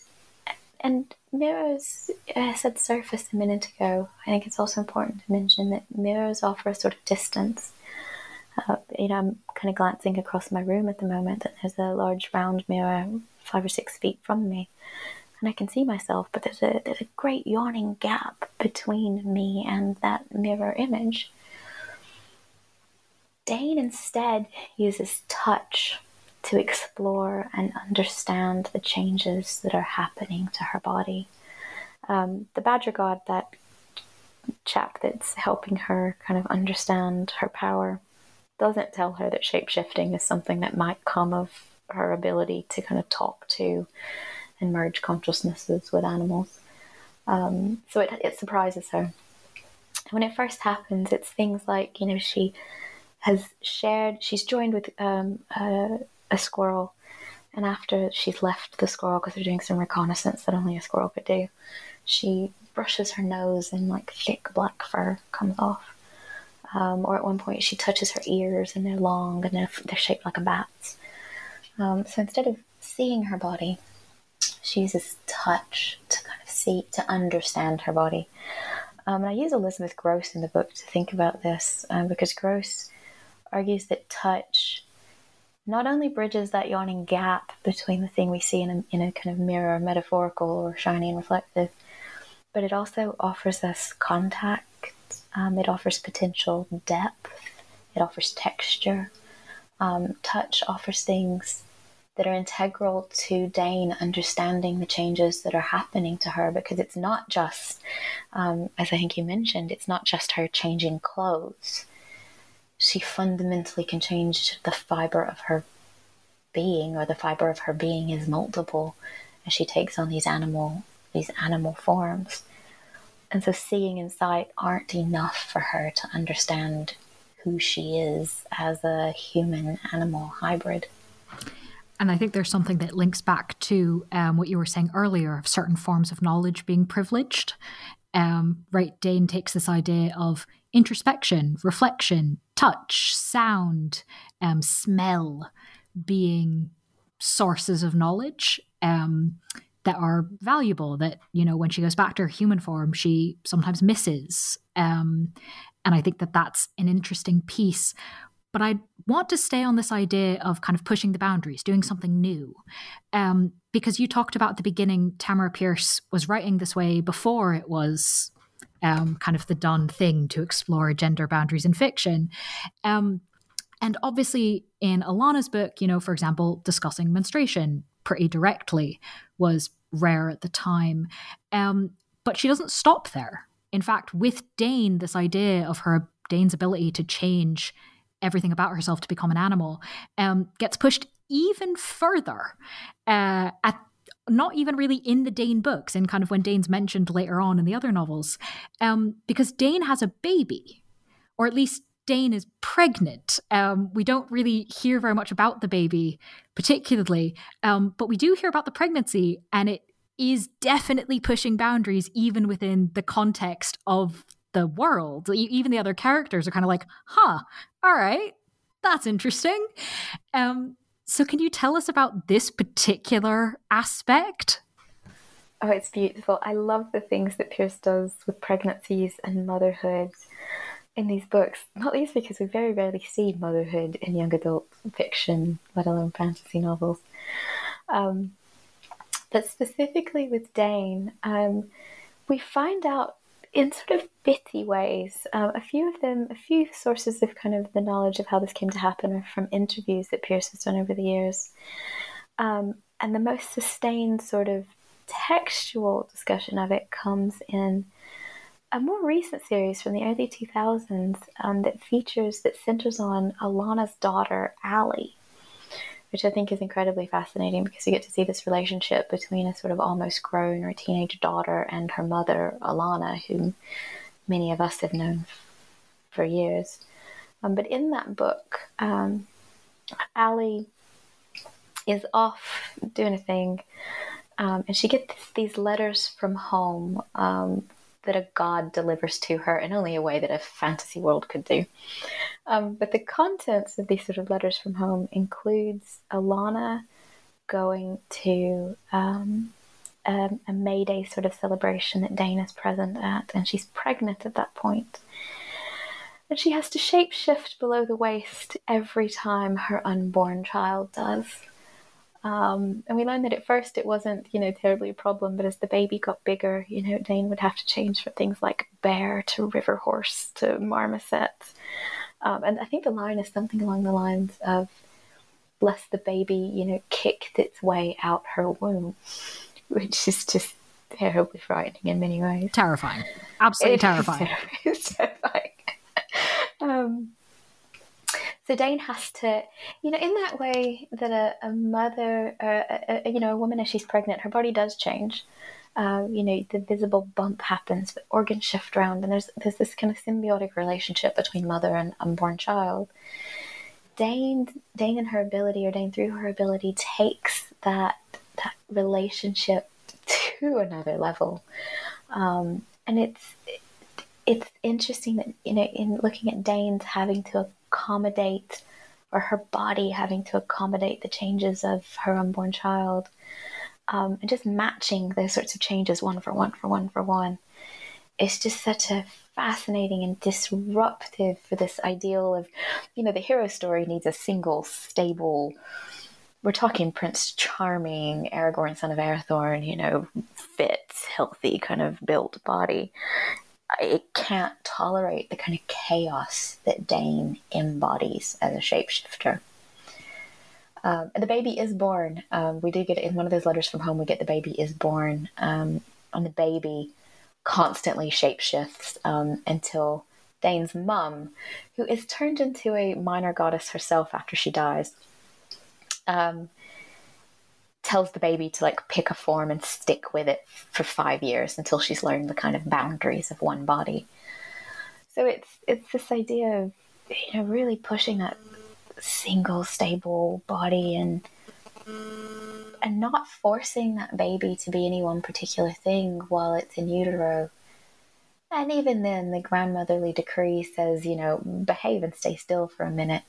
[SPEAKER 2] and mirrors, I said surface a minute ago. I think it's also important to mention that mirrors offer a sort of distance. Uh, you know, I'm kind of glancing across my room at the moment, and there's a large round mirror five or six feet from me, and I can see myself. But there's a there's a great yawning gap between me and that mirror image. Daine instead uses touch to explore and understand the changes that are happening to her body. Um, the Badger God, that chap that's helping her kind of understand her power, doesn't tell her that shapeshifting is something that might come of her ability to kind of talk to and merge consciousnesses with animals. Um, so it, it surprises her. When it first happens, it's things like, you know, she has shared, she's joined with um, a squirrel. And after she's left the squirrel because they're doing some reconnaissance that only a squirrel could do, she brushes her nose and like thick black fur comes off. Um, or at one point she touches her ears and they're long and they're, they're shaped like a bat's. Um, so instead of seeing her body, she uses touch to kind of see, to understand her body. Um, and I use Elizabeth Grosz in the book to think about this um, because Grosz argues that touch not only bridges that yawning gap between the thing we see in a, in a kind of mirror, metaphorical or shiny and reflective, but it also offers us contact. Um, it offers potential depth. It offers texture. Um, touch offers things that are integral to Daine understanding the changes that are happening to her because it's not just, um, as I think you mentioned, it's not just her changing clothes she fundamentally can change the fiber of her being or the fiber of her being is multiple as she takes on these animal these animal forms and so seeing and sight aren't enough for her to understand who she is as a human animal hybrid
[SPEAKER 1] and I think there's something that links back to um, what you were saying earlier of certain forms of knowledge being privileged. Um, right, Daine takes this idea of introspection, reflection, touch, sound, um, smell being sources of knowledge um, that are valuable. That, you know, when she goes back to her human form, she sometimes misses. Um, and I think that that's an interesting piece. but I want to stay on this idea of kind of pushing the boundaries, doing something new. Um, because you talked about the beginning, Tamora Pierce was writing this way before it was um, kind of the done thing to explore gender boundaries in fiction. Um, and obviously, in Alanna's book, you know, for example, discussing menstruation pretty directly was rare at the time. Um, but she doesn't stop there. In fact, with Daine, this idea of her Daine's ability to change everything about herself to become an animal um, gets pushed even further uh, at not even really in the Daine books, and kind of when Daine's mentioned later on in the other novels, um, because Daine has a baby, or at least Daine is pregnant. Um, we don't really hear very much about the baby, particularly, um, but we do hear about the pregnancy, and it is definitely pushing boundaries even within the context of the world. Even the other characters are kind of like, huh, all right, that's interesting. Um, so, can you tell us about this particular aspect?
[SPEAKER 2] Oh, it's beautiful. I love the things that Pierce does with pregnancies and motherhood in these books, not least because we very rarely see motherhood in young adult fiction, let alone fantasy novels. Um, but specifically with Daine, um, we find out in sort of bitty ways. Um, a few of them, a few sources of kind of the knowledge of how this came to happen are from interviews that Pierce has done over the years. Um, and the most sustained sort of textual discussion of it comes in a more recent series from the early 2000s um, that features, that centers on Alanna's daughter, Aly which I think is incredibly fascinating because you get to see this relationship between a sort of almost grown or teenage daughter and her mother, Alanna, whom many of us have known for years. Um, but in that book, um, Aly is off doing a thing, um, and she gets these letters from home um, that a god delivers to her in only a way that a fantasy world could do. Um, but the contents of these sort of letters from home includes Alanna going to um, a, a May Day sort of celebration that Daine is present at, and she's pregnant at that point. And she has to shapeshift below the waist every time her unborn child does. Um, and we learned that at first it wasn't, you know, terribly a problem, but as the baby got bigger, you know, Daine would have to change from things like bear to river horse to marmoset. Um, and I think the line is something along the lines of, bless the baby, you know, kicked its way out her womb, which is just terribly frightening in many ways.
[SPEAKER 1] Terrifying. Absolutely terrifying.
[SPEAKER 2] It's *laughs* terrifying. *laughs* um, so Daine has to, you know, in that way that a, a mother, a, a, you know, a woman as she's pregnant, her body does change. Uh, you know, the visible bump happens, the organs shift around, and there's there's this kind of symbiotic relationship between mother and unborn child. Daine, Daine and her ability, or Daine through her ability, takes that that relationship to another level, um, and it's it's interesting that you know in looking at Daine's having to accommodate or her body having to accommodate the changes of her unborn child um, and just matching those sorts of changes one for one for one for one it's just such a fascinating and disruptive for this ideal of you know the hero story needs a single stable we're talking prince charming aragorn son of arathorn you know fit healthy kind of built body it can't tolerate the kind of chaos that Daine embodies as a shapeshifter. Um, the baby is born. Um, we do get in one of those letters from home. We get the baby is born, um, and the baby constantly shapeshifts um, until Daine's mum, who is turned into a minor goddess herself after she dies, um, tells the baby to like pick a form and stick with it for five years until she's learned the kind of boundaries of one body. So it's it's this idea of you know really pushing that single stable body and and not forcing that baby to be any one particular thing while it's in utero. And even then, the grandmotherly decree says, you know, behave and stay still for a minute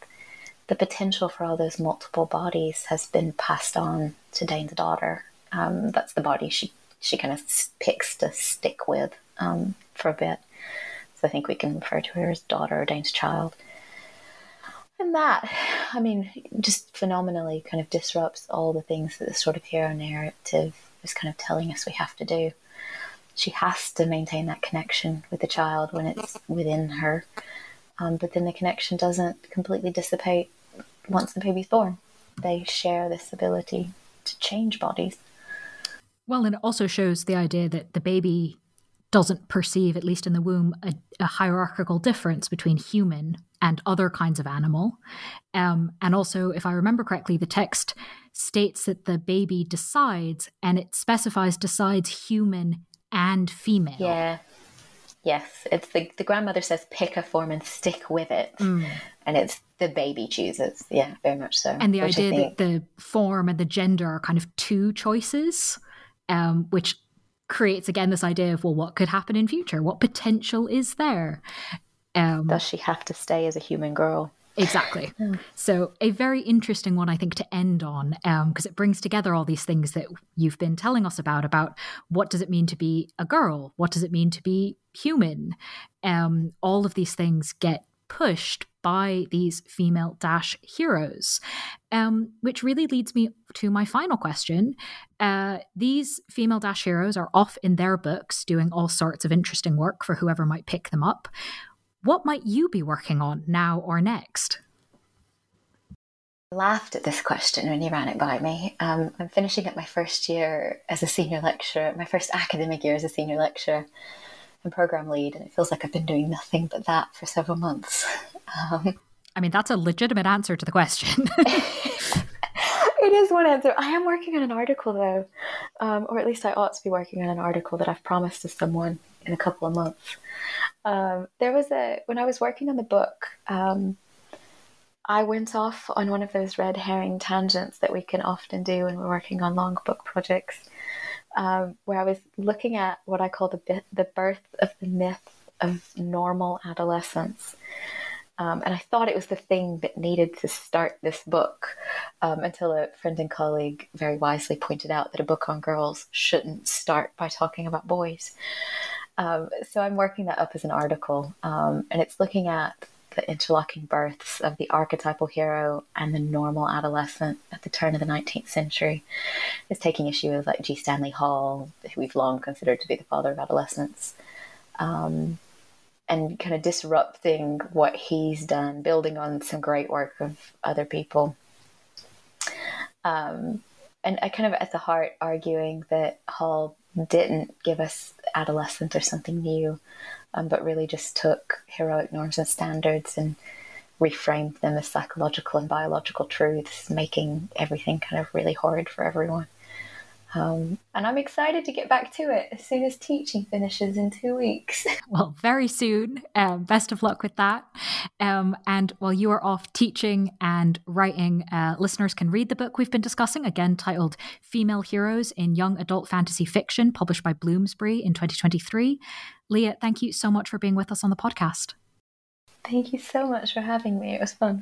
[SPEAKER 2] the potential for all those multiple bodies has been passed on to Daine's daughter. Um, that's the body she she kind of picks to stick with um, for a bit. So I think we can refer to her as daughter or Daine's child. And that, I mean, just phenomenally kind of disrupts all the things that the sort of hero narrative is kind of telling us we have to do. She has to maintain that connection with the child when it's within her. Um, but then the connection doesn't completely dissipate once the baby's born. They share this ability to change bodies.
[SPEAKER 1] Well, and it also shows the idea that the baby doesn't perceive, at least in the womb, a, a hierarchical difference between human and other kinds of animal. Um, and also, if I remember correctly, the text states that the baby decides, and it specifies decides human and female.
[SPEAKER 2] Yeah. Yes, it's the the grandmother says pick a form and stick with it, mm. and it's the baby chooses. Yeah, very much so.
[SPEAKER 1] And the idea think... that the form and the gender are kind of two choices, um, which creates again this idea of well what could happen in future? What potential is there?
[SPEAKER 2] Um, does she have to stay as a human girl?
[SPEAKER 1] Exactly. *laughs* So a very interesting one i think to end on because um, it brings together all these things that you've been telling us about about what does it mean to be a girl? What does it mean to be human? Um, all of these things get pushed by these female dash heroes, um, which really leads me to my final question. Uh, these female dash heroes are off in their books doing all sorts of interesting work for whoever might pick them up. What might you be working on now or next?
[SPEAKER 2] Laughed at this question when you ran it by me. Um, I'm finishing up my first year as a senior lecturer, my first academic year as a senior lecturer and program lead, and it feels like I've been doing nothing but that for several months. *laughs* Um,
[SPEAKER 1] I mean, that's a legitimate answer to the question. *laughs* *laughs*
[SPEAKER 2] it is one answer. I am working on an article though, um, or at least I ought to be working on an article that I've promised to someone in a couple of months. Um, there was a when I was working on the book. Um, I went off on one of those red herring tangents that we can often do when we're working on long book projects um, where I was looking at what I call the the birth of the myth of normal adolescence. Um, and I thought it was the thing that needed to start this book um, until a friend and colleague very wisely pointed out that a book on girls shouldn't start by talking about boys. Um, so I'm working that up as an article, um, and it's looking at the interlocking births of the archetypal hero and the normal adolescent at the turn of the 19th century is taking issue with like G. Stanley Hall, who we've long considered to be the father of adolescence, um, and kind of disrupting what he's done, building on some great work of other people. Um, and I kind of at the heart arguing that Hall didn't give us adolescent or something new, um, but really just took heroic norms and standards and reframed them as psychological and biological truths, making everything kind of really horrid for everyone. Um, and I'm excited to get back to it as soon as teaching finishes in two weeks. *laughs*
[SPEAKER 1] well, very soon. Um, best of luck with that. Um, and while you are off teaching and writing, uh, listeners can read the book we've been discussing, again titled Female Heroes in Young Adult Fantasy Fiction, published by Bloomsbury in 2023. Leah, thank you so much for being with us on the podcast.
[SPEAKER 2] Thank you so much for having me. It was fun.